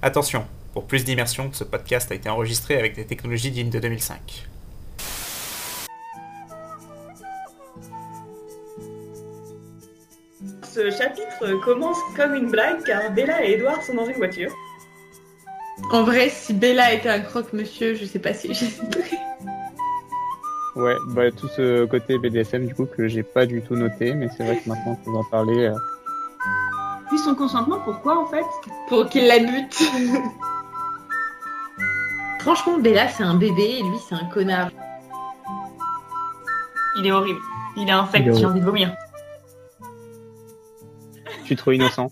Attention, pour plus d'immersion, ce podcast a été enregistré avec des technologies dignes de 2005. Ce chapitre commence comme une blague car Bella et Edouard sont dans une voiture. En vrai, si Bella était un croque-monsieur, je sais pas si j'ai Ouais, bah, tout ce côté BDSM du coup que j'ai pas du tout noté, mais c'est vrai que maintenant que vous en parler. Euh... Puis son consentement, pourquoi en fait? Pour qu'il la bute. Franchement, Bella c'est un bébé et lui c'est un connard. Il est horrible. Il est infect, j'ai envie de vomir. Je suis trop innocent.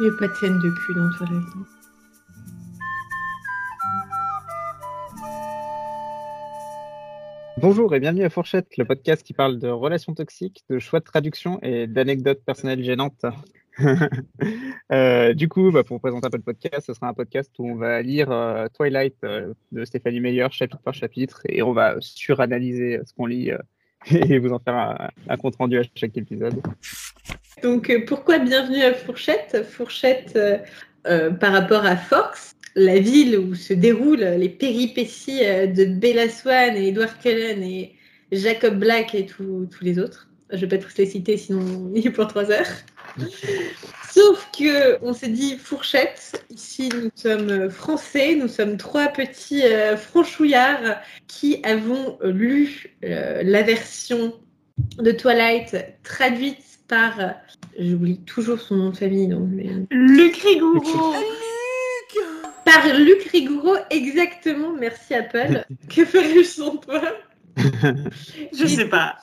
Il n'y a pas de scène de cul dans Toilette. Bonjour et bienvenue à Fourchette, le podcast qui parle de relations toxiques, de choix de traduction et d'anecdotes personnelles gênantes. euh, du coup, bah, pour vous présenter un peu le podcast, ce sera un podcast où on va lire euh, Twilight euh, de Stéphanie Meyer chapitre par chapitre et on va suranalyser ce qu'on lit et vous en faire un, un compte rendu à chaque épisode. Donc, pourquoi bienvenue à Fourchette? Fourchette euh, par rapport à Fox, la ville où se déroulent les péripéties euh, de Bella Swan et Edward Cullen et Jacob Black et tous tous les autres. Je vais pas tous les citer, sinon il est pour trois heures. Sauf que on s'est dit fourchette. Ici, nous sommes français. Nous sommes trois petits euh, franchouillards qui avons lu euh, la version de Twilight traduite par. euh, J'oublie toujours son nom de famille. Donc, mais... Luc Rigouro Par Luc Rigouro, exactement. Merci Apple. que ferais-je sans toi? Je sais pas.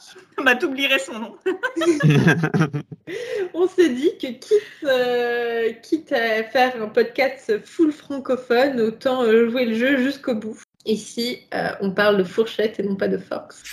Bah t'oublierais son nom. On s'est dit que quitte, euh, quitte à faire un podcast full francophone, autant euh, jouer le jeu jusqu'au bout. Ici, euh, on parle de fourchette et non pas de Fox.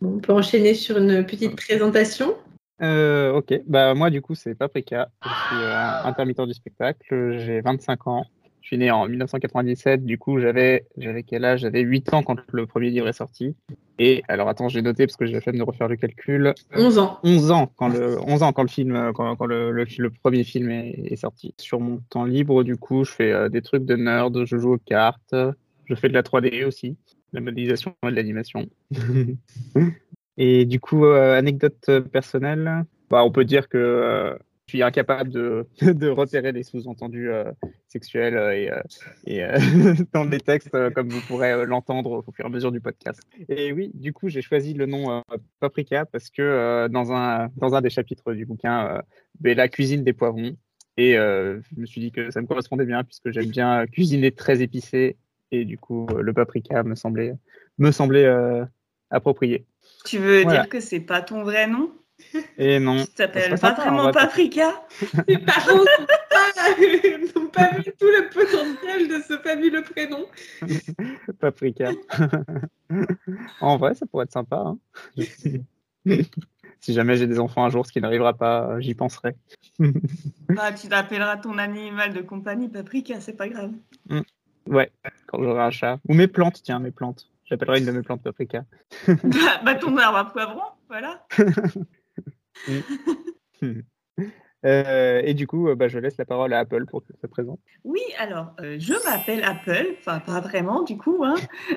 Bon, on peut enchaîner sur une petite présentation. Euh, ok, bah moi du coup c'est Paprika, je suis euh, intermittent du spectacle, j'ai 25 ans, je suis né en 1997, du coup j'avais j'avais quel âge? J'avais 8 ans quand le premier livre est sorti. Et alors attends, j'ai noté parce que j'ai la flemme de refaire le calcul. 11 ans. 11 ans quand le 11 ans quand le film quand, quand le, le, le premier film est, est sorti. Sur mon temps libre du coup, je fais euh, des trucs de nerd, je joue aux cartes, je fais de la 3D aussi, la modélisation et de l'animation. Et du coup, euh, anecdote euh, personnelle, bah, on peut dire que euh, je suis incapable de, repérer les sous-entendus sexuels et, dans les textes, comme vous pourrez l'entendre au fur et à mesure du podcast. Et oui, du coup, j'ai choisi le nom Paprika parce que dans, un, des chapitres du bouquin, Bella cuisine des poivrons. Et je me suis dit que ça me correspondait bien puisque j'aime bien cuisiner très épicé. Et du coup, le paprika me semblait, approprié. Tu veux Voilà. dire que c'est pas ton vrai nom? Et non. Tu t'appelles C'est pas sympa, vraiment vrai. Paprika? Mes parents n'ont pas, n'ont pas vu tout le potentiel de ce fabuleux prénom. Paprika. en vrai, ça pourrait être sympa. hein. si jamais j'ai des enfants un jour, ce qui n'arrivera pas, j'y penserai. Bah tu t'appelleras ton animal de compagnie Paprika, c'est pas grave. Ouais, quand j'aurai un chat. Ou mes plantes, tiens, mes plantes. J'appellerai une de mes plantes Paprika. bah, bah, ton arbre à poivron, voilà. Euh, et du coup, euh, bah, je laisse la parole à Apple pour qu'elle se présente. Oui, alors, euh, je m'appelle Apple, enfin pas vraiment du coup. Hein.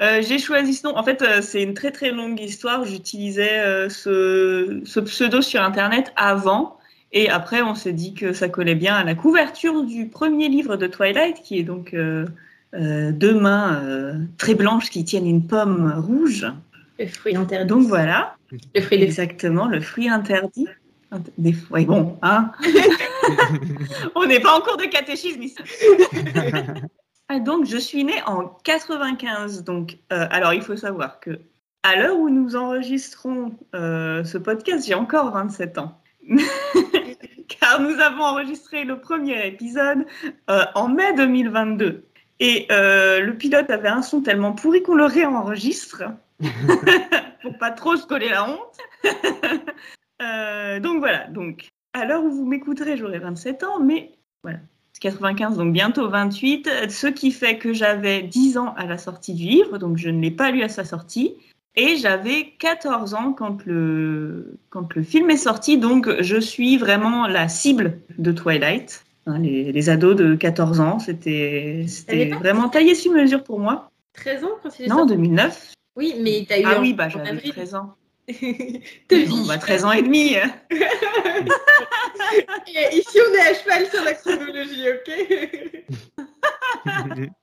Euh, J'ai choisi ce nom. En fait, euh, c'est une très très longue histoire. J'utilisais euh, ce, ce pseudo sur Internet avant. Et après, on s'est dit que ça collait bien à la couverture du premier livre de Twilight, qui est donc euh, deux mains euh, très blanches qui tiennent une pomme rouge. Le fruit interdit. Donc voilà, le fruit des exactement, le fruit interdit. Des fois, oui, bon, hein. on n'est pas en cours de catéchisme ici. Ah, Donc, je suis née en 95. Donc, euh, alors, il faut savoir que à l'heure où nous enregistrons euh, ce podcast, j'ai encore 27 ans. Car nous avons enregistré le premier épisode euh, en mai 2022. Et euh, le pilote avait un son tellement pourri qu'on le réenregistre pour pas trop se coller la honte. Euh, donc voilà. Donc, à l'heure où vous m'écouterez, j'aurai 27 ans, mais voilà. 95, donc bientôt 28, ce qui fait que j'avais 10 ans à la sortie du livre, donc je ne l'ai pas lu à sa sortie. Et j'avais 14 ans quand le, quand le film est sorti, donc je suis vraiment la cible de Twilight. Hein, les, les, ados de 14 ans, c'était vraiment taillé sur mesure pour moi. 13 ans quand il est Non, 2009. Oui, mais t'as eu. Ah oui, bah j'avais 13 ans. bon, bah, 13 ans et demi. Ici, on est à cheval sur la chronologie, ok?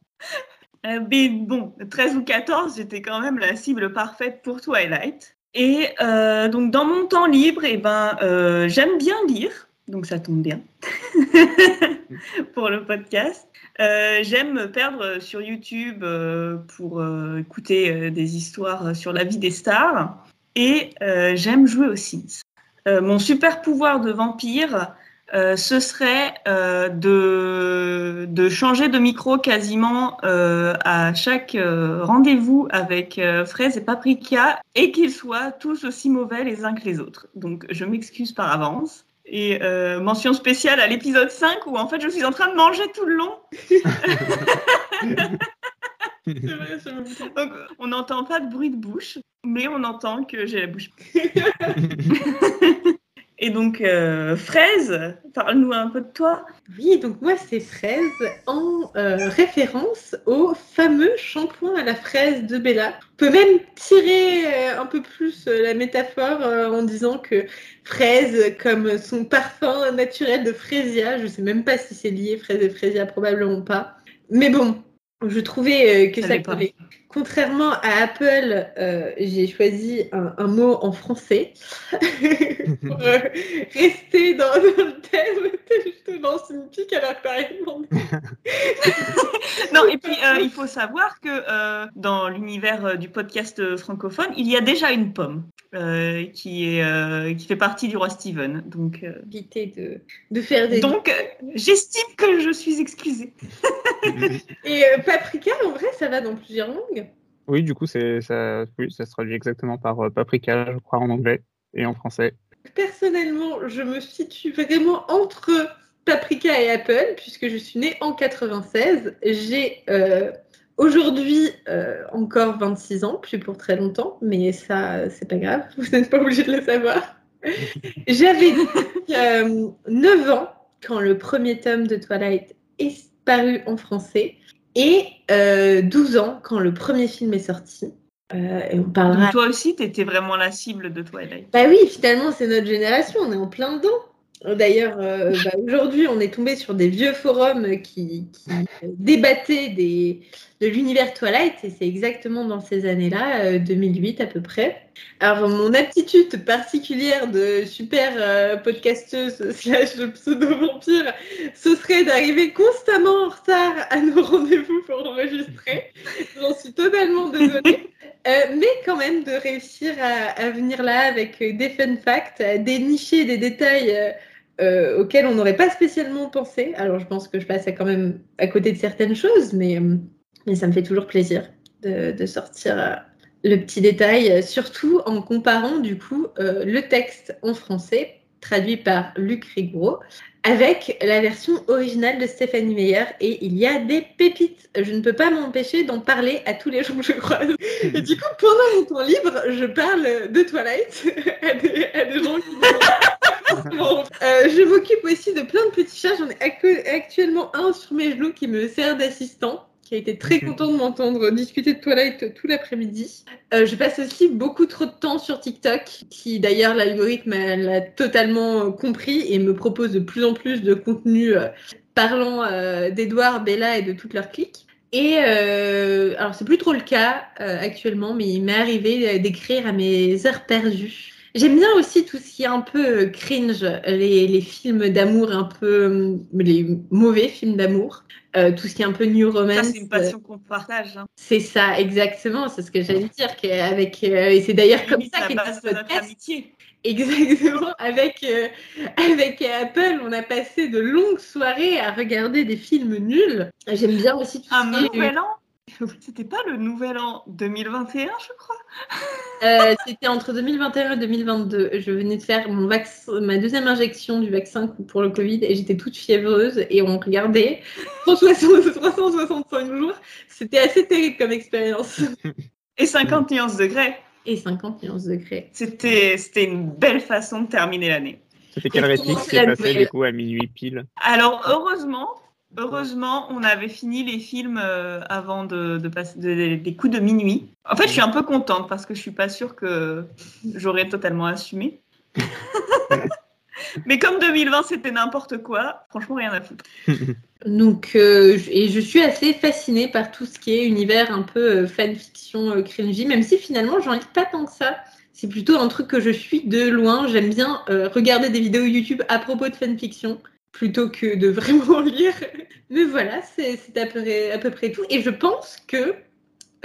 Euh, mais bon, 13 ou 14, j'étais quand même la cible parfaite pour Twilight. Et euh, donc, dans mon temps libre, eh ben, euh, j'aime bien lire, donc ça tombe bien pour le podcast. j'aime me perdre sur YouTube pour écouter des histoires sur la vie des stars. Et j'aime jouer aux Sims. mon super pouvoir de vampire, euh, ce serait euh, de, de, changer de micro quasiment euh, à chaque rendez-vous avec Fraise et Paprika et qu'ils soient tous aussi mauvais les uns que les autres. Donc je m'excuse par avance. Et mention spéciale à l'épisode 5 où en fait je suis en train de manger tout le long. Donc, on n'entend pas de bruit de bouche, mais on entend que j'ai la bouche. Et donc, euh, Fraise, parle-nous un peu de toi. Oui, donc moi, c'est Fraise en euh, référence au fameux shampoing à la fraise de Bella. On peut même tirer euh, un peu plus la métaphore en disant que fraise, comme son parfum naturel de fraisia, je ne sais même pas si c'est lié, fraise et fraisia, probablement pas. Mais bon, je trouvais que ça, ça Contrairement à Apple, euh, j'ai choisi un, mot en français pour euh, rester dans, le thème. Je te lance une pique alors que Non, et puis euh, il faut savoir que dans l'univers du podcast francophone, il y a déjà une pomme. qui, est, qui fait partie du roi Steven. Donc, de, de faire des. Donc, j'estime que je suis excusée. Et paprika, en vrai, ça va dans plusieurs langues. Oui, du coup, c'est, ça, oui, ça se traduit exactement par euh, paprika, je crois, en anglais et en français. Personnellement, je me situe vraiment entre paprika et Apple, puisque je suis née en 96. J'ai euh, aujourd'hui euh, encore 26 ans, plus pour très longtemps, mais ça, c'est pas grave, vous n'êtes pas obligé de le savoir. J'avais 9 ans quand le premier tome de Twilight est paru en français et 12 euh, ans quand le premier film est sorti. Euh, et on parlera... toi aussi, tu étais vraiment la cible de Twilight. Bah oui, finalement, c'est notre génération, on est en plein dedans. D'ailleurs, euh, bah, aujourd'hui, on est tombé sur des vieux forums qui, débattaient de l'univers Twilight, et c'est exactement dans ces années-là, 2008 à peu près. Alors, mon aptitude particulière de super euh, podcasteuse slash pseudo-vampire, ce serait d'arriver constamment en retard à nos rendez-vous pour enregistrer. J'en suis totalement désolée. Euh, mais quand même de réussir à, venir là avec des fun facts, à dénicher des détails euh, auxquels on n'aurait pas spécialement pensé. Alors je pense que je passe quand même à côté de certaines choses, mais, mais ça me fait toujours plaisir de, de sortir le petit détail, surtout en comparant du coup euh, le texte en français, traduit par Luc Rigro, avec la version originale de Stéphanie Meyer. Et il y a des pépites. Je ne peux pas m'empêcher d'en parler à tous les gens que je croise. Et du coup, pendant mon temps libre, je parle de Twilight à des, à des gens qui... euh, je m'occupe aussi de plein de petits chats. J'en ai actuellement un sur mes genoux qui me sert d'assistant qui a été très content de m'entendre discuter de Twilight tout l'après-midi. Euh, je passe aussi beaucoup trop de temps sur TikTok, qui d'ailleurs l'algorithme l'a totalement compris et me propose de plus en plus de contenu euh, parlant euh, d'Edouard, Bella et de toutes leurs clics. Et alors c'est plus trop le cas actuellement, mais il m'est arrivé d'écrire à mes heures perdues. J'aime bien aussi tout ce qui est un peu cringe, les, les films d'amour un peu, les mauvais films d'amour. Euh, tout ce qui est un peu new romance. c'est une passion qu'on partage. Hein. C'est ça, exactement. C'est ce que j'allais dire. Avec, euh, et c'est d'ailleurs comme ça qu'est notre amitié. Exactement. Avec, euh, avec Apple, on a passé de longues soirées à regarder des films nuls. J'aime bien aussi tout Un nouvel an? C'était pas le nouvel an 2021, je crois euh, C'était entre 2021 et 2022. Je venais de faire mon ma deuxième injection du vaccin pour le Covid et j'étais toute fiévreuse et on regardait 365 jours. C'était assez terrible comme expérience. Et 50 nuances degrés Et 50 nuances de grès. C'était c'était une belle façon de terminer l'année. C'était réplique comment qui c'est est la passée nouvelle du coup à minuit pile? Alors heureusement, heureusement, on avait fini les films euh, avant de, de passer de- des coups de minuit. En fait, je suis un peu contente parce que je suis pas sûre que j'aurais totalement assumé. Mais comme 2020 c'était n'importe quoi, franchement rien à foutre. Donc, euh, je- et je suis assez fascinée par tout ce qui est univers un peu euh, fanfiction euh, cringy, même si finalement j'en lis pas tant que ça. C'est plutôt un truc que je suis de loin. J'aime bien euh, regarder des vidéos YouTube à propos de fanfiction plutôt que de vraiment lire. Mais voilà, c'est c'est à, peu près- à peu près tout. Et je pense que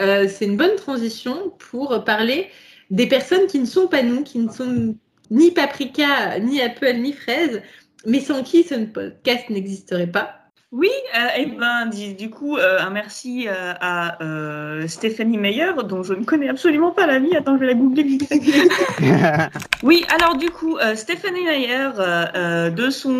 euh, c'est une bonne transition pour parler des personnes qui ne sont pas nous, qui ne sont ni Paprika, ni Apple, ni Fraise, mais sans qui ce podcast n'existerait pas. Oui, euh, et ben du, du coup euh, un merci euh, à Stéphanie Meyer dont je ne connais absolument pas la vie. Attends, je vais la googler vite. Oui, alors du coup, Stephanie Meyer, de son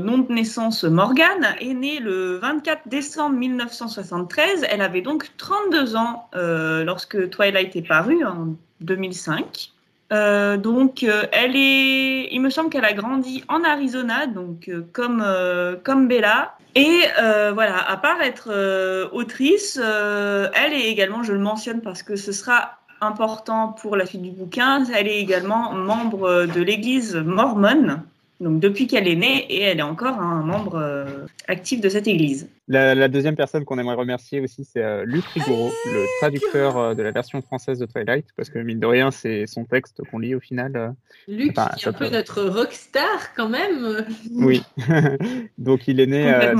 nom de naissance Morgane, est née le 24 décembre 1973. Elle avait donc 32 ans lorsque Twilight est paru en 2005. Euh, donc, euh, elle est, il me semble qu'elle a grandi en Arizona, donc euh, comme euh, comme Bella. Et euh, voilà, à part être euh, autrice, elle est également, je le mentionne parce que ce sera important pour la suite du bouquin, elle est également membre de l'Église mormone. Donc depuis qu'elle est née, et elle est encore un membre euh, actif de cette Église. La, la deuxième personne qu'on aimerait remercier aussi, c'est euh, Luc Rigoro, le traducteur euh, de la version française de Twilight, parce que mine de rien, c'est son texte qu'on lit au final. euh. Luc, Enfin, qui est un peu notre rockstar quand même. Oui. Donc il est né, euh,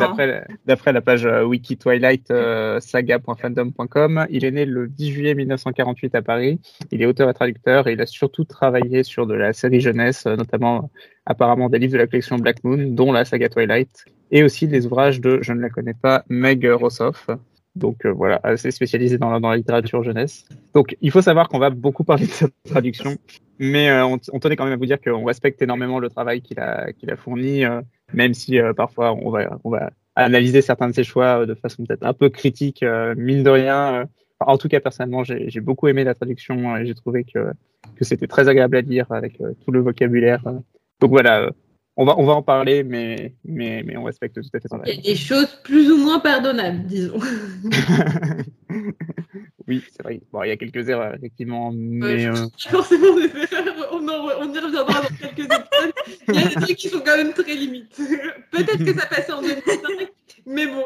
d'après la page euh, wiki Twilight euh, saga.fandom.com, il est né le 10 juillet 1948 à Paris. Il est auteur et traducteur et il a surtout travaillé sur de la série jeunesse, euh, notamment apparemment des livres de la collection Black Moon, dont la saga Twilight, et aussi des ouvrages de, je ne la connais pas, Meg Rossoff. Donc euh, voilà, assez spécialisé dans la, dans la littérature jeunesse. Donc il faut savoir qu'on va beaucoup parler de cette traduction, mais euh, on, tenait quand même à vous dire qu'on respecte énormément le travail qu'il a, qu'il a fourni, euh, même si parfois on va, on va analyser certains de ses choix de façon peut-être un peu critique, mine de rien. en tout cas, personnellement, j'ai beaucoup aimé la traduction et j'ai trouvé que, que c'était très agréable à lire avec tout le vocabulaire. Donc voilà, euh, on va, on va en parler, mais, mais, mais on respecte tout à fait son Il y a avis. des choses plus ou moins pardonnables, disons. oui, c'est vrai. Bon, il y a quelques erreurs, effectivement, mais euh, Pas forcément des erreurs, on, en- on y reviendra dans quelques épisodes. Il y a des trucs qui sont quand même très limites. Peut-être que ça passait en 2005, mais bon,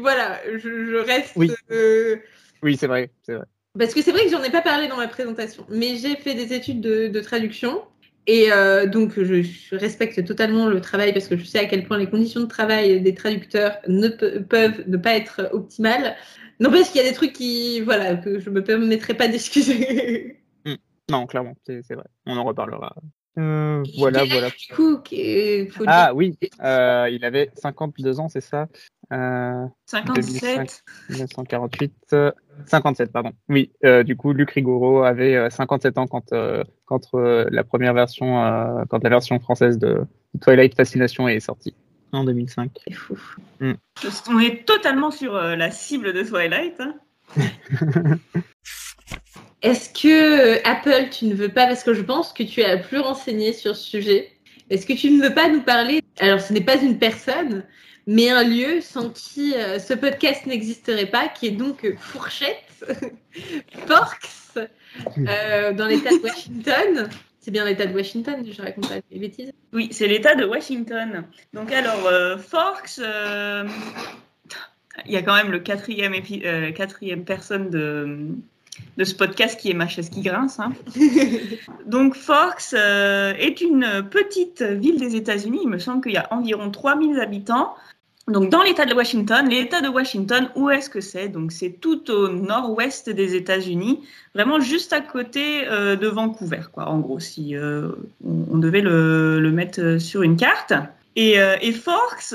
voilà, je, je reste. Oui. euh, oui, c'est vrai, c'est vrai. Parce que c'est vrai que j'en ai pas parlé dans ma présentation, mais j'ai fait des études de, de traduction. Et euh, donc, je, respecte totalement le travail parce que je sais à quel point les conditions de travail des traducteurs ne pe- peuvent ne pas être optimales. Parce qu'il y a des trucs qui, voilà, que je me permettrai pas d'excuser. Non, clairement, c'est vrai. On en reparlera. Euh, voilà, voilà. Faut Ah oui, euh, il avait 52 ans, c'est ça? Euh, 57. 1948, euh, 57, pardon. Oui, euh, du coup, Luc Rigoro avait euh, 57 ans quand, euh, quand euh, la première version, euh, quand la version française de Twilight Fascination est sortie en 2005. c'est fou. On est totalement sur euh, la cible de Twilight. hein. Est-ce que euh, Apple, tu ne veux pas, parce que je pense que tu es la plus renseignée sur ce sujet, est-ce que tu ne veux pas nous parler Alors, ce n'est pas une personne, mais un lieu sans qui euh, ce podcast n'existerait pas, qui est donc euh, Fourchette, Forks, dans l'État de Washington. C'est bien l'État de Washington, je raconte pas des bêtises. Oui, c'est l'État de Washington. Donc alors, Forks, il y a quand même le quatrième, quatrième personne de, de ce podcast qui est ma chaise qui grince. hein. Donc Forks euh, est une petite ville des États-Unis. Il me semble qu'il y a environ 3000 habitants. Donc dans l'État de Washington, l'État de Washington, où est-ce que c'est? Donc c'est tout au nord-ouest des États-Unis, vraiment juste à côté euh, de Vancouver, quoi. En gros, si euh, on, devait le, mettre sur une carte. Et, et Forks,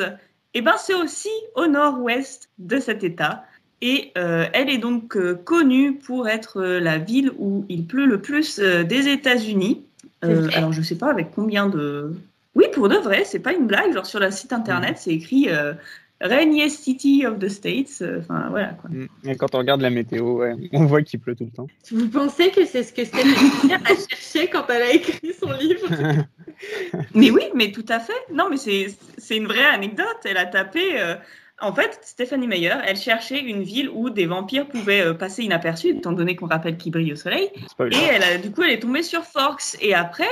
eh ben c'est aussi au nord-ouest de cet État. Et euh, elle est donc euh, connue pour être euh, la ville où il pleut le plus euh, des États-Unis. Euh, alors je sais pas avec combien de. Oui, pour de vrai, c'est pas une blague. Genre sur le site internet, c'est écrit euh, rainiest city of the States. euh, Enfin, voilà quoi. Mm. Et quand on regarde la météo, ouais, on voit qu'il pleut tout le temps. Vous pensez que c'est ce que Stéphanie a cherché quand elle a écrit son livre? Mais oui, mais tout à fait. Non, mais c'est c'est une vraie anecdote. Elle a tapé. En fait, Stephanie Meyer, elle cherchait une ville où des vampires pouvaient euh, passer inaperçus, étant donné qu'on rappelle qu'ils brillent au soleil. Et elle a, du coup, elle est tombée sur Forks. Et après,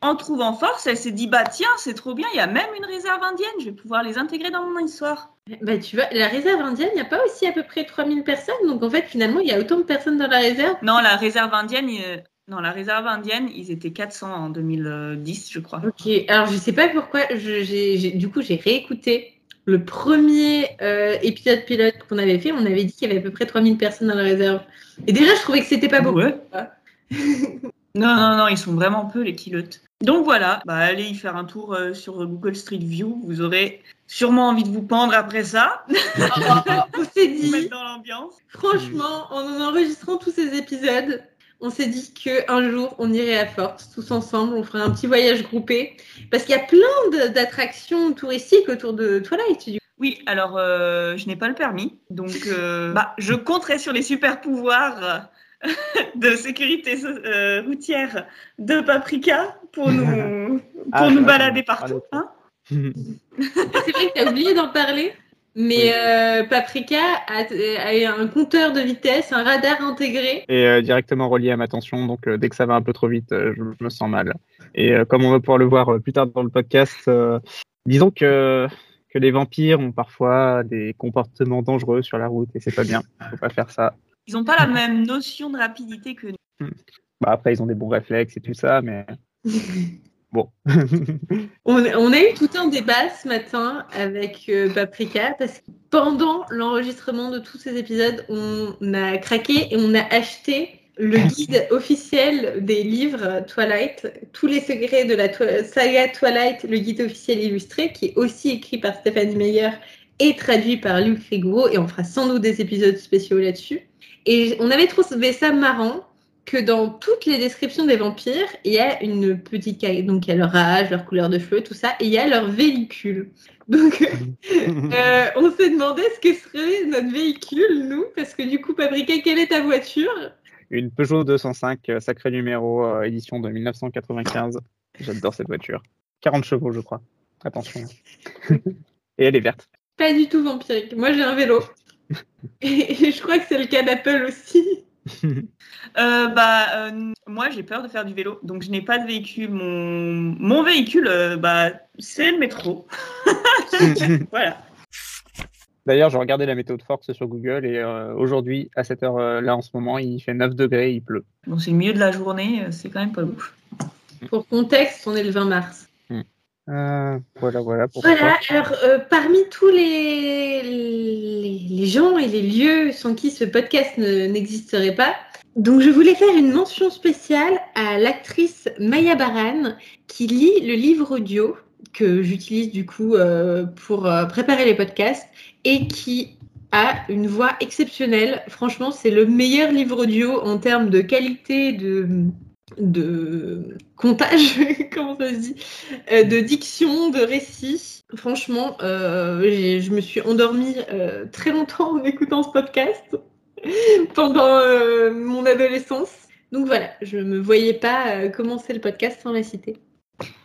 en trouvant Forks, elle s'est dit bah tiens, c'est trop bien, il y a même une réserve indienne, je vais pouvoir les intégrer dans mon histoire. Bah tu vois, la réserve indienne, il n'y a pas aussi à peu près 3000 personnes, donc en fait finalement il y a autant de personnes dans la réserve. Non, la réserve indienne, euh, non, la réserve indienne, ils étaient 400 en 2010, je crois. Ok, alors je sais pas pourquoi, je- du coup j'ai réécouté le premier euh, épisode pilote qu'on avait fait, on avait dit qu'il y avait à peu près 3000 personnes dans la réserve. Et déjà je trouvais que c'était pas beaucoup. Ouais. Non, non, non, ils sont vraiment peu les kilotes. Donc voilà, bah, allez y faire un tour euh, sur Google Street View. Vous aurez sûrement envie de vous pendre après ça, on s'est vous dit, mettre dans l'ambiance. franchement, en enregistrant tous ces épisodes, on s'est dit qu'un jour on irait à Force tous ensemble, on ferait un petit voyage groupé. Parce qu'il y a plein d'attractions touristiques autour de Twilight. du Oui, alors euh, je n'ai pas le permis, donc euh, bah, je compterai sur les super pouvoirs euh, de sécurité euh, routière de Paprika pour nous, pour Ah, nous balader partout. hein. C'est vrai que tu as oublié d'en parler, mais Oui. euh, Paprika a, a un compteur de vitesse, un radar intégré. et euh, directement relié à ma tension. Donc, euh, dès que ça va un peu trop vite, euh, je, me sens mal. Et euh, comme on va pouvoir le voir euh, plus tard dans le podcast, euh, disons que, que les vampires ont parfois des comportements dangereux sur la route et c'est pas bien. Faut pas faire ça. Ils n'ont pas la même notion de rapidité que nous. Bah, après, ils ont des bons réflexes et tout ça, mais bon. On, on a eu tout un débat ce matin avec euh, Paprika parce que pendant l'enregistrement de tous ces épisodes, on a craqué et on a acheté le guide officiel des livres Twilight, tous les secrets de la saga Twilight, le guide officiel illustré, qui est aussi écrit par Stéphanie Meyer et traduit par Luc Rigouro, et on fera sans doute des épisodes spéciaux là-dessus. Et on avait trouvé ça marrant que dans toutes les descriptions des vampires, il y a une petite donc il y a leur âge, leur couleur de cheveux, tout ça, et il y a leur véhicule. Donc euh, on s'est demandé ce que serait notre véhicule, nous, parce que du coup, Paprika, quelle est ta voiture? Une Peugeot 205, euh, sacré numéro, euh, édition de 1995. J'adore cette voiture. 40 chevaux, je crois. Attention. et elle est verte. Pas du tout vampirique. Moi, j'ai un vélo. Et je crois que c'est le cas d'Apple aussi. Euh, bah, euh, moi, j'ai peur de faire du vélo, donc je n'ai pas de véhicule. Mon, mon véhicule, euh, bah, c'est le métro. voilà. D'ailleurs, je regardais la météo de Force sur Google et euh, aujourd'hui, à cette heure-là, en ce moment, il fait 9 degrés, il pleut. Bon, c'est le milieu de la journée, c'est quand même pas ouf. Pour contexte, on est le 20 mars. Euh, voilà, voilà. Voilà, alors euh, parmi tous les, les, les gens et les lieux sans qui ce podcast ne- n'existerait pas, donc je voulais faire une mention spéciale à l'actrice Maya Baran qui lit le livre audio que j'utilise du coup euh, pour euh, préparer les podcasts et qui a une voix exceptionnelle. Franchement, c'est le meilleur livre audio en termes de qualité de de comptage, comment ça se dit, euh, de diction, de récit. Franchement, euh, je me suis endormie euh, très longtemps en écoutant ce podcast pendant mon adolescence. Donc voilà, je me voyais pas commencer le podcast sans la citer.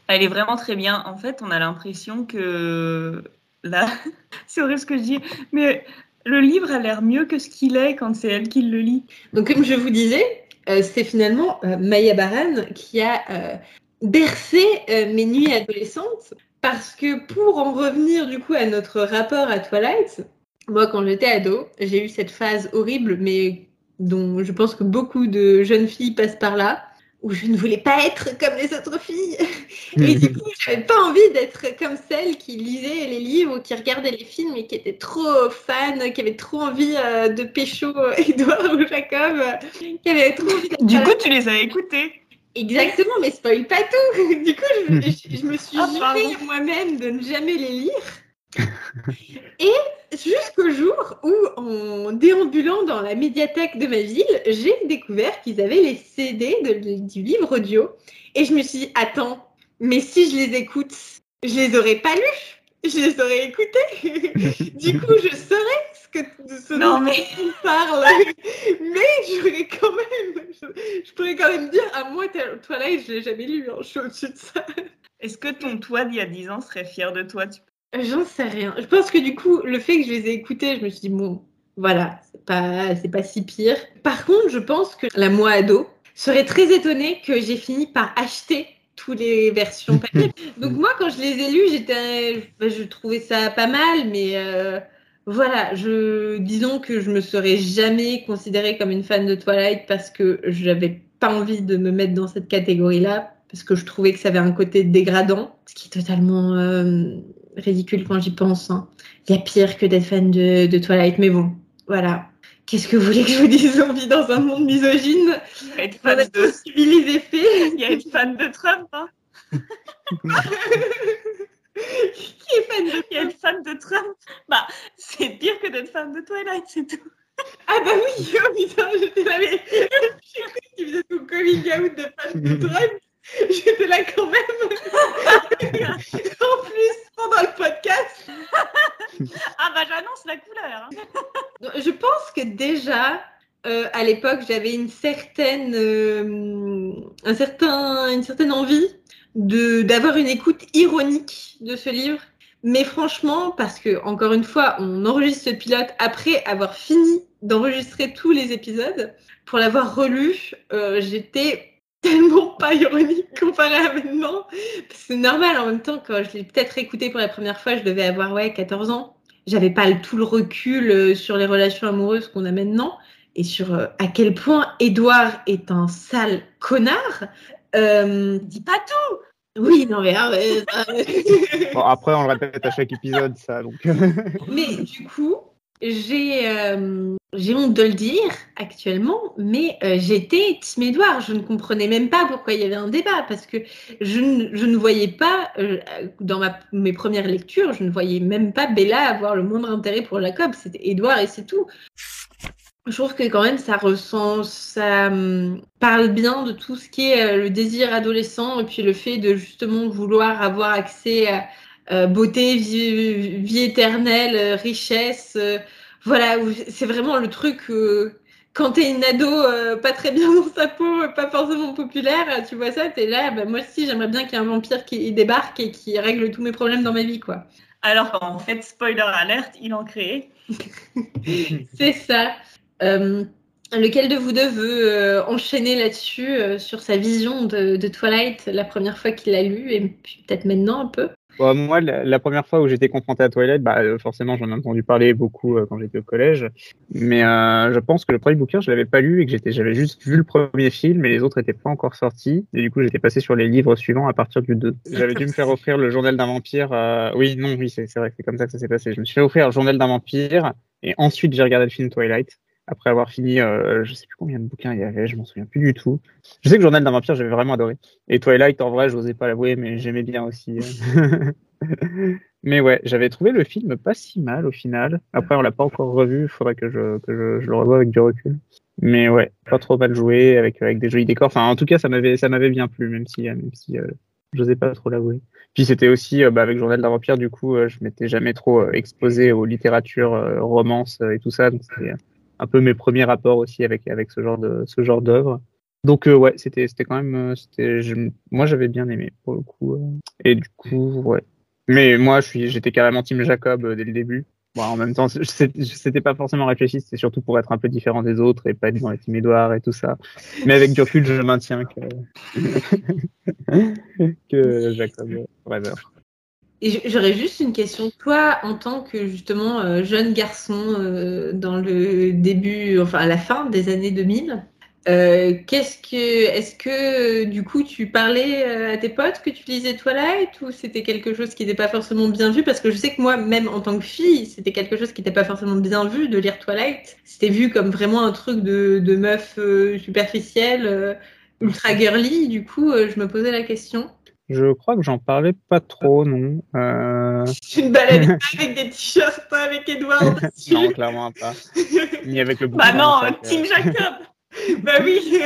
Elle est vraiment très bien. En fait, on a l'impression que là, c'est horrible ce que je dis, mais le livre a l'air mieux que ce qu'il est quand c'est elle qui le lit. Donc comme je vous disais, c'est finalement euh, Maya Baran qui a euh, bercé euh, mes nuits adolescentes parce que pour en revenir du coup à notre rapport à Twilight, moi quand j'étais ado, j'ai eu cette phase horrible mais dont je pense que beaucoup de jeunes filles passent par là où je ne voulais pas être comme les autres filles. Et du coup, j'avais pas envie d'être comme celle qui lisait les livres, qui regardait les films et qui était trop fan, qui avait trop envie euh, de pécho Edouard ou Jacob, euh, qui avait trop envie Du coup, tu les as écoutés. Exactement, mais spoil pas tout. Du coup, je, je- je me suis Ah, juré pardon. à moi-même de ne jamais les lire. Et jusqu'au jour où, en déambulant dans la médiathèque de ma ville, j'ai découvert qu'ils avaient les CD de- du livre audio. Et je me suis dit, attends, mais si je les écoute, je les aurais pas lus. je les aurais écoutés. du coup, je saurais ce que ce Non, dont mais- on parle. mais j'aurais quand même, je, je pourrais quand même dire, à moi, Twilight, je l'ai jamais lu. hein, je suis au-dessus de ça. Est-ce que ton toi d'il y a 10 ans serait fier de toi tu- J'en sais rien. Je pense que du coup, le fait que je les ai écoutés, je me suis dit, bon, voilà, c'est pas, c'est pas si pire. Par contre, je pense que la moi ado serait très étonnée que j'ai fini par acheter toutes les versions papier. Donc moi, quand je les ai lus, j'étais, bah, je trouvais ça pas mal, mais euh, voilà, je, disons que je me serais jamais considérée comme une fan de Twilight parce que j'avais pas envie de me mettre dans cette catégorie-là, parce que je trouvais que ça avait un côté dégradant, ce qui est totalement euh, ridicule quand j'y pense. hein. Il y a pire que d'être fan de, de Twilight, mais bon, voilà. Qu'est-ce que vous voulez que je vous dise On vit dans un monde misogyne. Il y a être fan de, les effets. il y a être fan de Trump, hein Qui est fan de a être fan de Trump. Bah, c'est pire que d'être fan de Twilight, c'est tout. Ah bah oui, oh putain, j'étais là, mais j'ai cru que tu faisais ton coming out de fan de Trump. J'étais là quand même. en plus, pendant le podcast. Ah bah j'annonce la couleur. hein. Je pense que déjà, euh, à l'époque, j'avais une certaine, euh, un certain, une certaine envie d'avoir une écoute ironique de ce livre. Mais franchement, parce que encore une fois, on enregistre ce pilote après avoir fini d'enregistrer tous les épisodes. Pour l'avoir relu, euh, j'étais tellement pas ironique comparé à maintenant. C'est normal en même temps, quand je l'ai peut-être écouté pour la première fois, je devais avoir ouais, 14 ans. J'avais pas tout le recul euh, sur les relations amoureuses qu'on a maintenant et sur euh, à quel point Edouard est un sale connard. Euh, Dis pas tout. oui, non mais, ah, Bon, après, on le répète à chaque épisode, ça. Donc, mais du coup, j'ai euh, honte de le dire actuellement, mais euh, j'étais Team Edouard. Je ne comprenais même pas pourquoi il y avait un débat parce que je ne, je ne voyais pas, euh, dans mes premières lectures, je ne voyais même pas Bella avoir le moindre intérêt pour Jacob. C'était Edouard et c'est tout. Je trouve que quand même ça ressent, ça hum, parle bien de tout ce qui est euh, le désir adolescent et puis le fait de justement vouloir avoir accès à euh, beauté, vie, vie éternelle, euh, richesse. euh, voilà, c'est vraiment le truc quand t'es une ado pas très bien dans sa peau, pas forcément populaire, tu vois ça, t'es là, bah, moi aussi j'aimerais bien qu'il y ait un vampire qui débarque et qui règle tous mes problèmes dans ma vie, quoi. Alors qu'en fait, spoiler alerte, il en crée. C'est ça. Lequel de vous deux veut enchaîner là-dessus, sur sa vision de, de Twilight la première fois qu'il l'a lu et puis peut-être maintenant un peu? Bon, moi, la, première fois où j'étais confronté à Twilight, bah, euh, forcément, j'en ai entendu parler beaucoup euh, quand j'étais au collège. Mais euh, je pense que le premier bouquin, je l'avais pas lu et que j'étais, j'avais juste vu le premier film et les autres étaient pas encore sortis. Et du coup, j'étais passé sur les livres suivants à partir du 2. J'avais dû me faire offrir le journal d'un vampire. euh, Oui, non, oui, c'est c'est vrai, c'est comme ça que ça s'est passé. Je me suis fait offrir le journal d'un vampire et ensuite j'ai regardé le film Twilight. Après avoir fini, euh, je sais plus combien de bouquins il y avait, je m'en souviens plus du tout. Je sais que journal d'un vampire, j'avais vraiment adoré. Et Twilight, en vrai, j'osais pas l'avouer, mais j'aimais bien aussi. mais ouais, j'avais trouvé le film pas si mal au final. Après, on l'a pas encore revu, il faudrait que je, que je, je le revoie avec du recul. Mais ouais, pas trop mal joué, avec, avec des jolis décors. Enfin, en tout cas, ça m'avait, ça m'avait bien plu, même si, même si euh, j'osais pas trop l'avouer. Puis c'était aussi, euh, bah, avec Journal d'un vampire, du coup, euh, je m'étais jamais trop exposé aux littératures, romances et tout ça. Donc c'était un peu mes premiers rapports aussi avec, avec ce genre de, ce genre d'œuvre. Donc euh, ouais, c'était c'était quand même euh, c'était moi j'avais bien aimé pour le coup euh. et du coup ouais. Mais moi je suis j'étais carrément team Jacob euh, dès le début. En même temps, c'était pas forcément réfléchi, c'était surtout pour être un peu différent des autres et pas être dans les team Edouard et tout ça. Mais avec du je maintiens que que Jacob rêveur. Et j'aurais juste une question. Toi, en tant que justement euh, jeune garçon euh, dans le début, enfin à la fin des années 2000, euh, qu'est-ce que, est-ce que du coup tu parlais à tes potes que tu lisais Twilight ou c'était quelque chose qui n'était pas forcément bien vu? Parce que je sais que moi, même en tant que fille, c'était quelque chose qui n'était pas forcément bien vu de lire Twilight. C'était vu comme vraiment un truc de, meuf euh, superficielle, ultra girly. Du coup, je me posais la question. Je crois que j'en parlais pas trop, non. Euh... Tu te baladais pas avec des t-shirts avec Edouard dessus. Non, clairement pas. Ni avec le Bah non, fait, euh. Team Jacob. bah oui.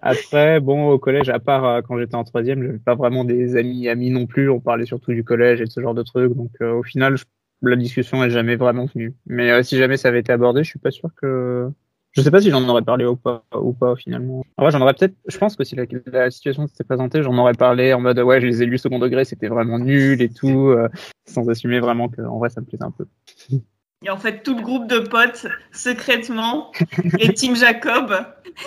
Après, bon, au collège, à part euh, quand j'étais en troisième, j'avais pas vraiment des amis amis non plus. On parlait surtout du collège et de ce genre de trucs. Donc, euh, au final, je- la discussion est jamais vraiment venue. Mais euh, si jamais ça avait été abordé, je suis pas sûr que. Je sais pas si j'en aurais parlé ou pas, ou pas finalement. En vrai, j'en aurais peut-être. Je pense que si la, la situation s'était présentée, j'en aurais parlé en mode ouais, je les ai lus second degré, c'était vraiment nul et tout, euh, sans assumer vraiment que en vrai ça me plaisait un peu. Et en fait, tout le groupe de potes, secrètement, les Team Jacob,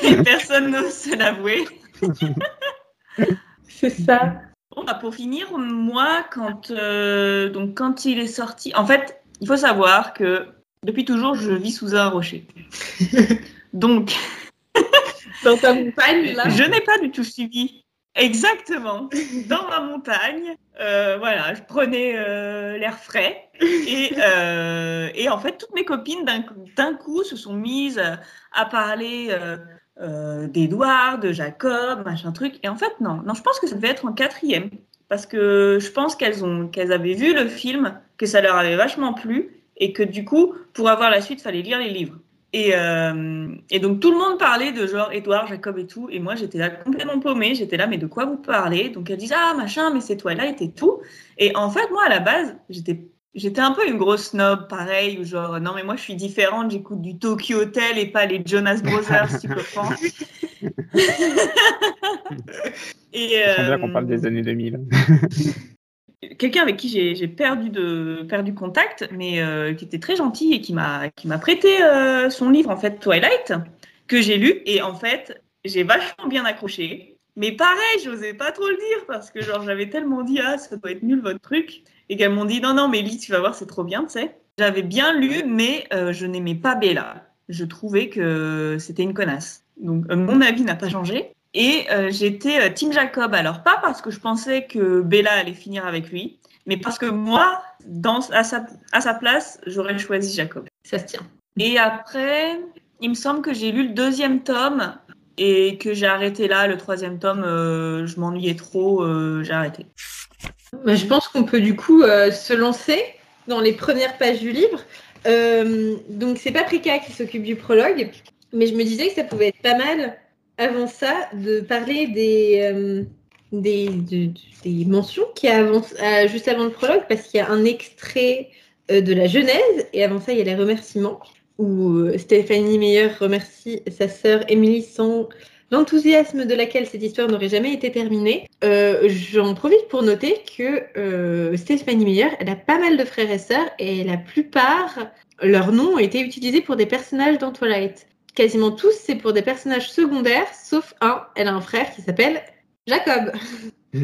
et personne n'ose se l'avouer. C'est ça. Bon, bah, pour finir, moi, quand, euh, donc, quand il est sorti, en fait, il faut savoir que depuis toujours, je vis sous un rocher. Donc, Dans ta montagne, là. je n'ai pas du tout suivi. Exactement. Dans ma montagne, euh, voilà, je prenais euh, l'air frais et, euh, et en fait, toutes mes copines d'un coup- se sont mises à, parler d'Edouard, de Jacob, machin truc. Et en fait, non, non, je pense que ça devait être en quatrième parce que je pense qu'elles qu'elles avaient vu le film, que ça leur avait vachement plu et que du coup, pour avoir la suite, fallait lire les livres. Et, euh, et donc tout le monde parlait de genre Edouard, Jacob et tout, et moi j'étais là complètement paumée, j'étais là mais de quoi vous parlez? Donc elle disait ah machin mais c'est Twilight et tout. Et en fait moi à la base j'étais j'étais un peu une grosse snob pareil ou genre non mais moi je suis différente, j'écoute du Tokyo Hotel et pas les Jonas Brothers tu comprends. et sens bien euh, qu'on parle des années 2000. quelqu'un avec qui j'ai perdu de perdu contact, mais euh, qui était très gentil et qui m'a qui m'a prêté euh, son livre en fait Twilight que j'ai lu et en fait j'ai vachement bien accroché. Mais pareil, j'osais pas trop le dire parce que genre j'avais tellement dit ah ça doit être nul votre truc et qu'elles m'ont dit non non mais lis tu vas voir c'est trop bien tu sais. J'avais bien lu mais euh, je n'aimais pas Bella. Je trouvais que c'était une connasse. Donc mon avis n'a pas changé. Et euh, j'étais euh, Team Jacob. Alors, pas parce que je pensais que Bella allait finir avec lui, mais parce que moi, dans, à, sa, à sa place, j'aurais choisi Jacob. Ça se tient. Et après, il me semble que j'ai lu le deuxième tome et que j'ai arrêté là. Le troisième tome, euh, je m'ennuyais trop, euh, j'ai arrêté. Bah, je pense qu'on peut du coup euh, se lancer dans les premières pages du livre. Euh, donc c'est Paprika qui s'occupe du prologue, mais je me disais que ça pouvait être pas mal avant ça de parler des, euh, mentions qui avancent euh, juste avant le prologue parce qu'il y a un extrait euh, de la Genèse et avant ça il y a les remerciements où Stéphanie Meyer remercie sa sœur Émilie sans l'enthousiasme de laquelle cette histoire n'aurait jamais été terminée. J'en profite pour noter que Stéphanie Meyer, elle a pas mal de frères et sœurs et la plupart, leurs noms ont été utilisés pour des personnages dans Twilight. Quasiment tous, c'est pour des personnages secondaires, sauf un. Elle a un frère qui s'appelle Jacob.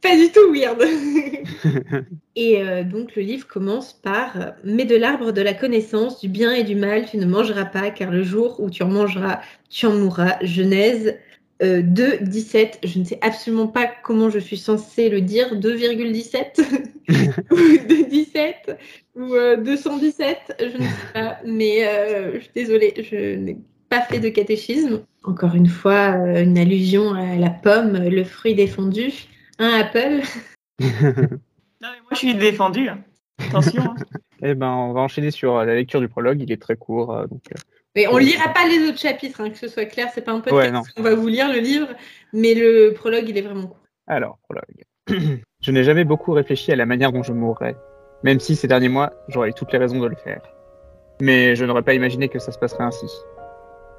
Pas du tout weird. et euh, donc le livre commence par euh, Mais de l'arbre de la connaissance, du bien et du mal, tu ne mangeras pas, car le jour où tu en mangeras, tu en mourras. Genèse euh, 2, 17. Je ne sais absolument pas comment je suis censée le dire. 2,17 ou 2,17 ou euh, 217. Je ne sais pas. Mais euh, je suis désolée, je n'ai pas fait de catéchisme. Encore une fois, euh, une allusion à la pomme, le fruit défendu. Un apple. Non, mais moi, je suis défendue. hein. Attention. hein. Eh ben, on va enchaîner sur euh, la lecture du prologue. Il est très court, euh, donc. Mais on lira pas les autres chapitres, hein, que ce soit clair. C'est pas un podcast. Ouais, on va vous lire le livre, mais le prologue, il est vraiment court. Alors, prologue. je n'ai jamais beaucoup réfléchi à la manière dont je mourrais, même si ces derniers mois, j'aurais eu toutes les raisons de le faire. Mais je n'aurais pas imaginé que ça se passerait ainsi.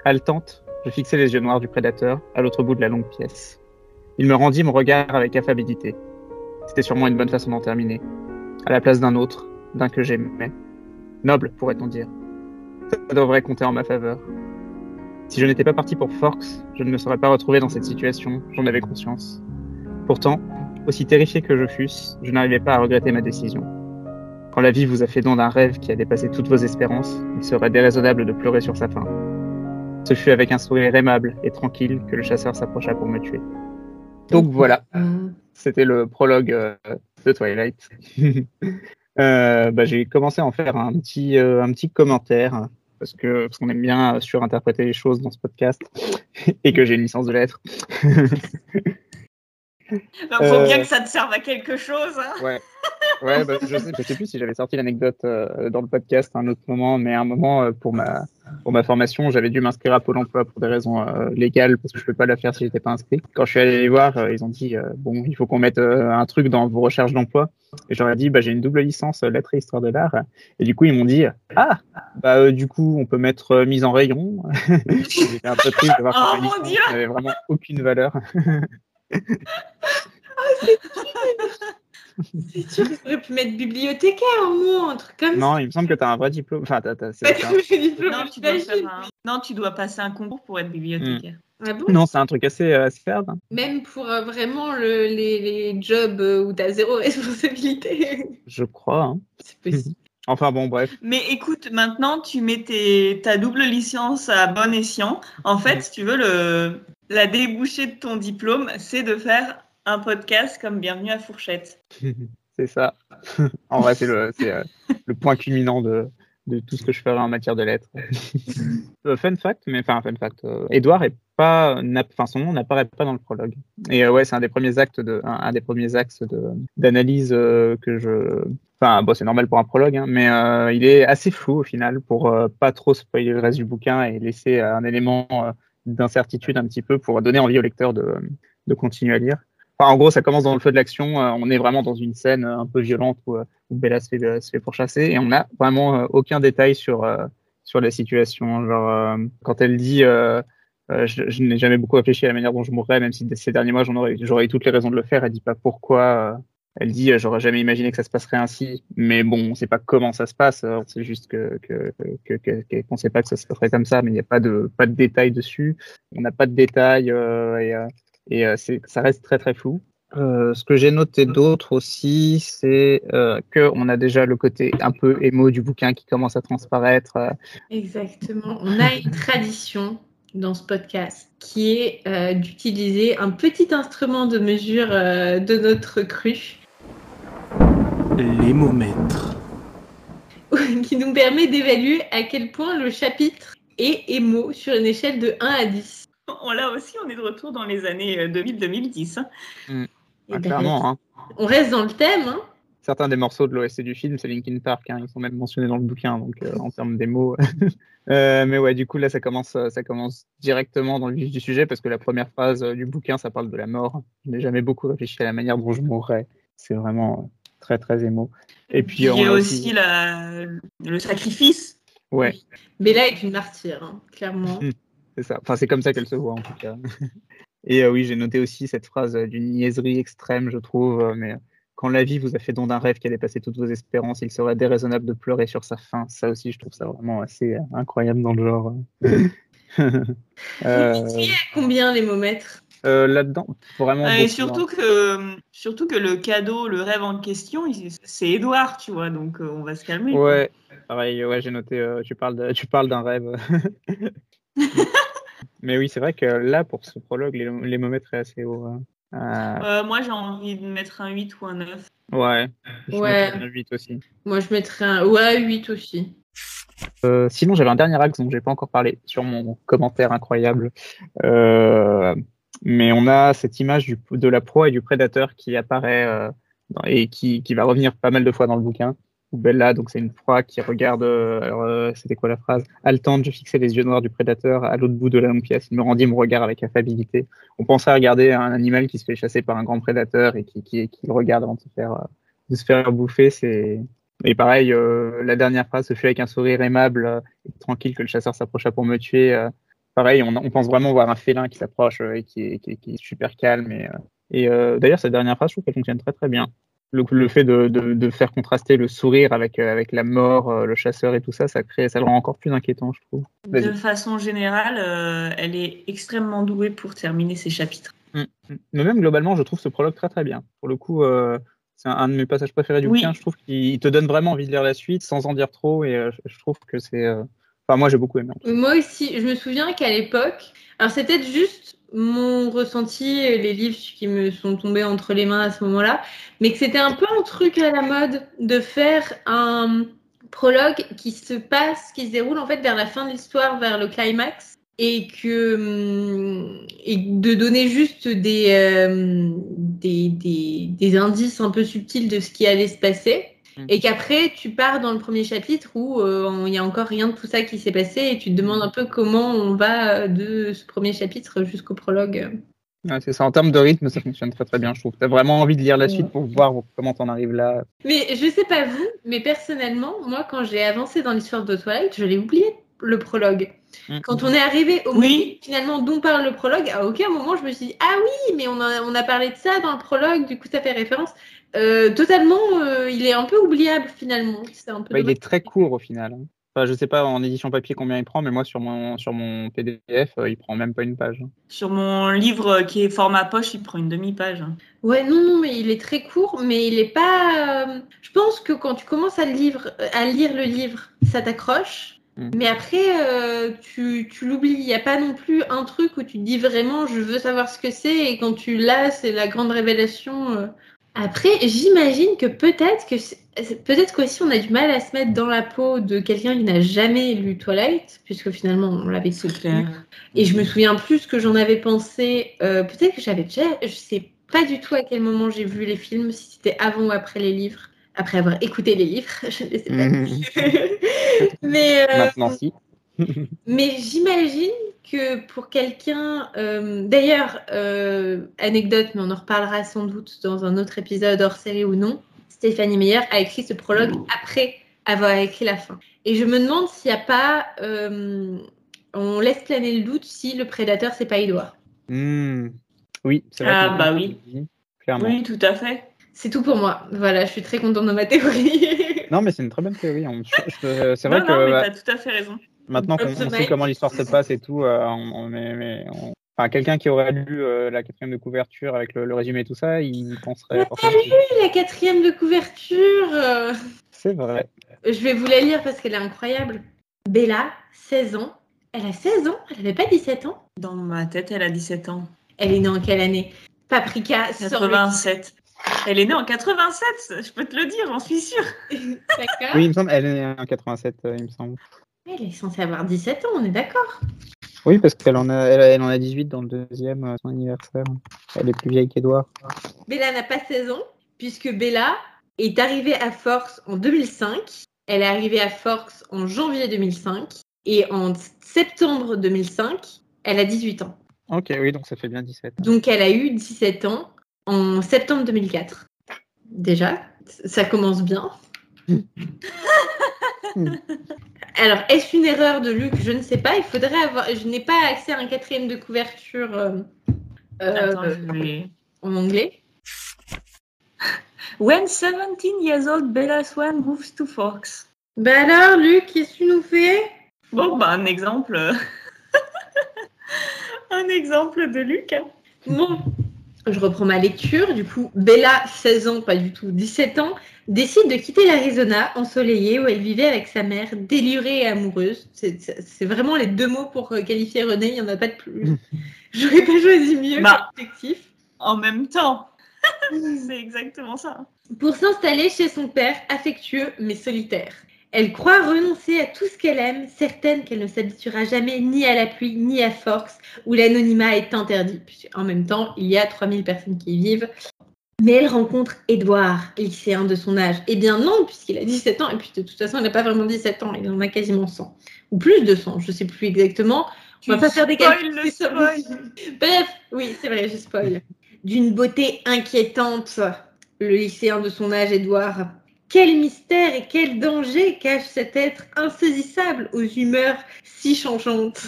Haletante, je fixai les yeux noirs du prédateur à l'autre bout de la longue pièce. Il me rendit mon regard avec affabilité. C'était sûrement une bonne façon d'en terminer. À la place d'un autre, d'un que j'aimais. Noble, pourrait-on dire. Ça devrait compter en ma faveur. Si je n'étais pas parti pour Forks, je ne me serais pas retrouvé dans cette situation, j'en avais conscience. Pourtant, aussi terrifié que je fusse, je n'arrivais pas à regretter ma décision. Quand la vie vous a fait don d'un rêve qui a dépassé toutes vos espérances, il serait déraisonnable de pleurer sur sa fin. Ce fut avec un sourire aimable et tranquille que le chasseur s'approcha pour me tuer. Donc voilà, c'était le prologue euh, de Twilight. Euh, bah, j'ai commencé à en faire un petit, euh, un petit commentaire parce que parce qu'on aime bien surinterpréter les choses dans ce podcast et que j'ai une licence de lettres. Donc, faut Euh. bien que ça te serve à quelque chose. hein. Ouais. Ouais, bah, je, sais, je sais plus si j'avais sorti l'anecdote euh, dans le podcast à un autre moment, mais à un moment, euh, pour, ma, pour ma formation, j'avais dû m'inscrire à Pôle emploi pour des raisons euh, légales, parce que je ne peux pas la faire si j'étais pas inscrit. Quand je suis allé les voir, euh, ils ont dit, euh, bon, il faut qu'on mette euh, un truc dans vos recherches d'emploi. Et j'aurais dit, bah, j'ai une double licence euh, lettres et histoire de l'art. Et du coup, ils m'ont dit, ah, bah, euh, du coup, on peut mettre euh, mise en rayon. J'étais un peu triste de voir Oh mon Dieu n'avait vraiment aucune valeur. C'est sûr que j'aurais pu mettre bibliothécaire au moins, un truc comme Non, il me semble que tu as un vrai diplôme. Enfin, t'as- c'est- ça. c'est diplôme, Non, tu dois j'imagine. faire un- non, tu dois passer un concours pour être bibliothécaire. Ah bon? Non, c'est un truc assez, euh, assez hard. hein. Même pour euh, vraiment le- les, les jobs euh, où tu as zéro responsabilité. Je crois. hein. C'est possible. Enfin bon, bref. Mais écoute, maintenant tu mets tes- ta double licence à bon escient. En fait, si tu veux, le, la débouchée de ton diplôme, c'est de faire un podcast comme Bienvenue à Fourchette. c'est ça. en vrai, c'est le, euh, le point culminant de, de tout ce que je ferai en matière de lettres. Euh, fun fact, mais enfin, fun fact. euh, Edouard est pas, n'a- enfin, son nom n'apparaît pas dans le prologue. Et euh, ouais, c'est un des premiers actes de, un, un des premiers axes d'analyse euh, que je, enfin, bon, c'est normal pour un prologue, hein, mais euh, il est assez flou au final pour euh, pas trop spoiler le reste du bouquin et laisser euh, un élément euh, d'incertitude un petit peu pour donner envie au lecteur de, de continuer à lire. Enfin, en gros, ça commence dans le feu de l'action. euh, on est vraiment dans une scène euh, un peu violente où, euh, Bella se fait, se fait pourchasser et on n'a vraiment aucun détail sur, sur la situation. Genre, quand elle dit je, n'ai jamais beaucoup réfléchi à la manière dont je mourrais, même si ces derniers mois j'aurais eu toutes les raisons de le faire. Elle dit pas pourquoi. Elle dit euh, j'aurais jamais imaginé que ça se passerait ainsi. Mais bon, on sait pas comment ça se passe. On sait juste que qu'on sait pas que ça se passerait comme ça, mais il n'y a pas de pas de détails dessus. On n'a pas de détails euh, et euh, et c'est, ça reste très très flou. Ce que j'ai noté d'autre aussi, c'est euh, que on a déjà le côté un peu émo du bouquin qui commence à transparaître. Exactement. On a une tradition dans ce podcast qui est d'utiliser un petit instrument de mesure de notre cru L'émomètre. qui nous permet d'évaluer à quel point le chapitre est émo sur une échelle de 1 à 10. On l'a aussi, on est de retour dans les années euh, 2000-2010. hein. Et ah, ben, clairement, hein. On reste dans le thème. hein. certains des morceaux de l'OSC du film, c'est Linkin Park, hein, ils sont même mentionnés dans le bouquin, donc euh, en termes d'émo. Euh, mais ouais, du coup là, ça commence, euh, ça commence directement dans le vif du sujet parce que la première phrase euh, du bouquin, ça parle de la mort. Je n'ai jamais beaucoup réfléchi à la manière dont je mourrais. C'est vraiment euh, très très émo. Et puis Il y on a aussi la- le sacrifice. ouais, Bella est une martyre, hein, clairement. c'est ça. Enfin, c'est comme ça qu'elle se voit en tout cas. Et euh, oui, j'ai noté aussi cette phrase euh, d'une niaiserie extrême, je trouve. euh, mais quand la vie vous a fait don d'un rêve qui allait passer toutes vos espérances, il serait déraisonnable de pleurer sur sa fin. Ça aussi, je trouve ça vraiment assez incroyable dans le genre. Euh, Tu sais à combien les momètres euh, Là-dedans, vraiment. Euh, beaucoup, et surtout que, surtout que le cadeau, le rêve en question, c'est Edouard, tu vois, donc euh, on va se calmer. hein. Ouais, pareil, ouais, j'ai noté. euh, tu parles, de- tu parles d'un rêve. Mais oui, c'est vrai que là, pour ce prologue, les- l'émomètre est assez haut. hein. Euh, Euh, moi, j'ai envie de mettre un 8 ou un 9. ouais. Je Ouais. un 8 aussi. Moi, je mettrais un ouais, 8 aussi. Euh, sinon, j'avais un dernier axe dont j'ai pas encore parlé sur mon commentaire incroyable. Euh, mais on a cette image de la proie et du prédateur qui apparaît euh, et qui, qui va revenir pas mal de fois dans le bouquin. Où Bella, donc c'est une proie qui regarde. euh, euh, c'était quoi la phrase? Haletante, je fixais les yeux noirs du prédateur à l'autre bout de la longue pièce. Il me rendit mon regard avec affabilité. On penserait regarder un animal qui se fait chasser par un grand prédateur et qui, qui, regarde avant de se faire, euh, de se faire bouffer. C'est et pareil, la dernière phrase se fait avec un sourire aimable et tranquille que le chasseur s'approcha pour me tuer. Pareil, on, on pense vraiment voir un félin qui s'approche euh, et qui est, qui, est- qui est super calme. Et, euh, et euh, d'ailleurs, cette dernière phrase, je trouve qu'elle fonctionne très très bien. Le, le fait de, de, de faire contraster le sourire avec, avec la mort, euh, le chasseur et tout ça, ça, crée, ça le rend encore plus inquiétant, je trouve. De façon générale, euh, elle est extrêmement douée pour terminer ses chapitres. Mm, mm. Mais même globalement, je trouve ce prologue très très bien. Pour le coup, euh, c'est un, un de mes passages préférés du Oui. bouquin. Je trouve qu'il te donne vraiment envie de lire la suite sans en dire trop. Et je trouve que c'est. Moi, j'ai beaucoup aimé. Moi aussi, je me souviens qu'à l'époque, alors peut-être juste mon ressenti, les livres qui me sont tombés entre les mains à ce moment-là, mais que c'était un peu un truc à la mode de faire un prologue qui se passe, qui se déroule en fait vers la fin de l'histoire, vers le climax, et que hum, de donner juste euh, des, des indices un peu subtils de ce qui allait se passer. Mm. Et qu'après, tu pars dans le premier chapitre où euh, il y a encore rien de tout ça qui s'est passé et tu te demandes un peu comment on va de ce premier chapitre jusqu'au prologue. Ouais, c'est ça. En termes de rythme, ça fonctionne très très bien, je trouve. T'as vraiment envie de lire la suite pour voir comment t'en arrives là. Mais je sais pas vous, mais personnellement, moi, quand j'ai avancé dans l'histoire de Twilight, je l'ai oublié le prologue. Mm. Quand on est arrivé au Oui. moment finalement dont parle le prologue, à aucun moment je me suis dit ah oui, mais on a, on a parlé de ça dans le prologue, du coup ça fait référence. Euh, totalement, euh, il est un peu oubliable finalement. C'est un peu Bah, il est très court au final. hein. Enfin, je sais pas en édition papier combien il prend, mais moi sur mon sur mon PDF, euh, il prend même pas une page. Sur mon livre qui est format poche, il prend une demi-page. hein. Ouais, non, non, mais il est très court, mais il est pas. euh, Je pense que quand tu commences à, le livre, à lire le livre, ça t'accroche. Mm. Mais après, euh, tu, tu l'oublies. Il n'y a pas non plus un truc où tu te dis vraiment, je veux savoir ce que c'est, et quand tu l'as, c'est la grande révélation. euh. Après, j'imagine que peut-être que peut-être qu'aussi on a du mal à se mettre dans la peau de quelqu'un qui n'a jamais lu Twilight, puisque finalement on l'avait C'est tous clair. lu. Et je me souviens plus ce que j'en avais pensé. Euh, Peut-être que j'avais déjà. Je sais pas du tout à quel moment j'ai vu les films, si c'était avant ou après les livres. Après avoir écouté les livres, je ne sais pas. Mhm. mais euh, Maintenant, si. Mais j'imagine que pour quelqu'un. euh, D'ailleurs, euh, anecdote, mais on en reparlera sans doute dans un autre épisode hors série ou non. Stéphanie Meyer a écrit ce prologue après avoir écrit la fin. Et je me demande s'il n'y a pas. euh, on laisse planer le doute si le prédateur, c'est pas Edouard. Hmm. Oui, c'est vrai. Ah, que- bah oui. Clairement. Oui, tout à fait. C'est tout pour moi. Voilà, je suis très contente de ma théorie. Non, mais c'est une très bonne théorie. On- C'est vrai non, que non, mais bah, t'as tout à fait raison. Maintenant qu'on sait comment l'histoire se passe et tout, euh, on, on est- mais on- enfin, quelqu'un qui aurait lu euh, la quatrième de couverture avec le, le résumé et tout ça, il penserait Mais forcément. la quatrième de couverture. euh, C'est vrai. Je vais vous la lire parce qu'elle est incroyable. Bella, 16 ans. Elle a 16 ans Elle avait pas 17 ans? Dans ma tête, elle a 17 ans. Elle est née en quelle année? Paprika, sort le 87. Elle est née en 87, je peux te le dire, j'en suis sûre. D'accord. Oui, il me semble, elle est née en 87, euh, il me semble. Elle est censée avoir 17 ans, on est d'accord. Oui, parce qu'elle en a, elle, elle en a 18 dans le deuxième, euh, son anniversaire. Elle est plus vieille qu'Edouard. Bella n'a pas 16 ans, puisque Bella est arrivée à Force en 2005. Elle est arrivée à Force en janvier 2005. Et en septembre 2005, elle a 18 ans. Ok, oui, donc ça fait bien 17. Donc elle a eu 17 ans en septembre 2004. Déjà, ça commence bien. Alors, est-ce une erreur de Luc? Je ne sais pas. Il faudrait avoir. Je n'ai pas accès à un quatrième de couverture euh, euh, Attends, je vais- en anglais. When 17 years old Bella Swan moves to Fox. Bah alors, Luc, qu'est-ce que tu nous fais? Bon, bah, un exemple. un exemple de Luc. hein. Bon, je reprends ma lecture. Du coup, Bella, 16 ans, pas du tout, 17 ans, décide de quitter l'Arizona ensoleillée où elle vivait avec sa mère, délurée et amoureuse. C'est- vraiment les deux mots pour euh, qualifier René, il n'y en a pas de plus. J'aurais pas choisi mieux Bah. En même temps. C'est exactement ça. Pour s'installer chez son père, affectueux mais solitaire. Elle croit renoncer à tout ce qu'elle aime, certaine qu'elle ne s'habituera jamais ni à la pluie ni à Force, où l'anonymat est interdit. En même temps, il y a 3000 personnes qui y vivent. Mais elle rencontre Edouard, lycéen de son âge. Eh bien non, puisqu'il a 17 ans, et puis de toute façon, il n'a pas vraiment 17 ans, il en a quasiment 100. Ou plus de 100, je ne sais plus exactement. On va pas faire des calculs. Bref, oui, c'est vrai, je spoil. D'une beauté inquiétante, le lycéen de son âge, Édouard. Quel mystère et quel danger cache cet être insaisissable aux humeurs si changeantes.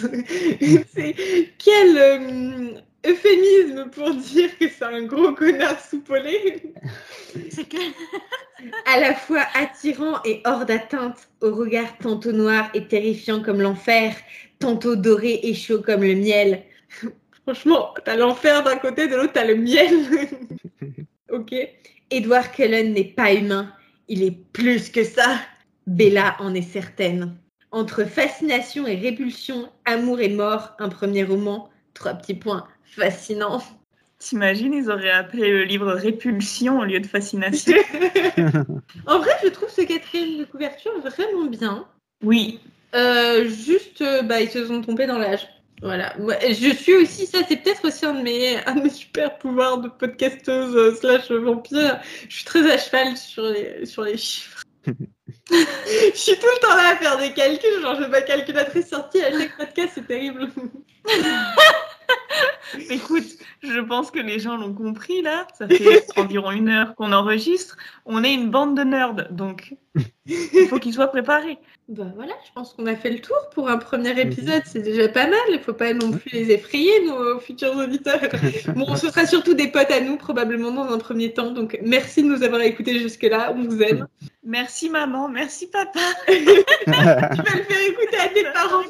quel euh, euphémisme pour dire que c'est un gros connard soupolé. C'est que à la fois attirant et hors d'atteinte, au regard tantôt noir et terrifiant comme l'enfer, tantôt doré et chaud comme le miel. Franchement, t'as l'enfer d'un côté, de l'autre, t'as le miel. ok. Edward Cullen n'est pas humain, il est plus que ça. Bella en est certaine. Entre fascination et répulsion, amour et mort, un premier roman, trois petits points, fascinant. T'imagines, ils auraient appelé le livre Répulsion au lieu de Fascination. En vrai, je trouve ce quatrième de couverture vraiment bien. Oui, Euh, juste, euh, bah, ils se sont trompés dans l'âge. Voilà. Moi, je suis aussi, ça c'est peut-être aussi un de mes, un de mes super pouvoirs de podcasteuse euh, slash vampire. Je suis très à cheval sur les, sur les chiffres. je suis tout le temps là à faire des calculs, genre je ma calculatrice sortie à chaque podcast, c'est terrible. Écoute, je pense que les gens l'ont compris là. Ça fait environ une heure qu'on enregistre. On est une bande de nerds, donc il faut qu'ils soient préparés. Bah voilà, je pense qu'on a fait le tour pour un premier épisode. C'est déjà pas mal. Il faut pas non plus les effrayer, nos futurs auditeurs. Bon, ce sera surtout des potes à nous, probablement dans un premier temps. Donc merci de nous avoir écoutés jusque-là. On vous aime. Merci maman, merci papa. tu vas le faire écouter à tes parents.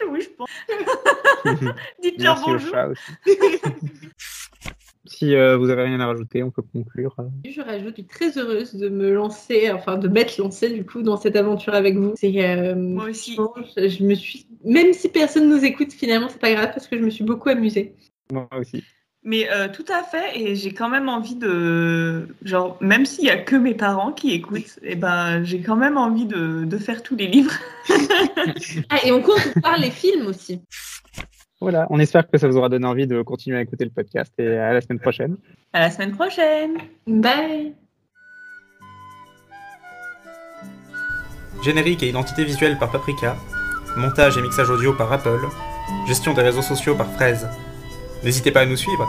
Oui, je pense. Dites-leur bonjour. si euh, vous avez rien à rajouter, on peut conclure. Je rajoute, je suis très heureuse de me lancer, enfin de m'être lancée du coup dans cette aventure avec vous. C'est euh, Moi aussi. je me suis, même si personne nous écoute, finalement c'est pas grave parce que je me suis beaucoup amusée. Moi aussi. Mais euh, tout à fait, et j'ai quand même envie de, genre, même s'il y a que mes parents qui écoutent, et ben, j'ai quand même envie de, de faire tous les livres. Ah et on compte voir les films aussi. Voilà, on espère que ça vous aura donné envie de continuer à écouter le podcast et à la semaine prochaine. À la semaine prochaine. Bye. Générique et identité visuelle par Paprika. Montage et mixage audio par Apple. Gestion des réseaux sociaux par Fraise. N'hésitez pas à nous suivre.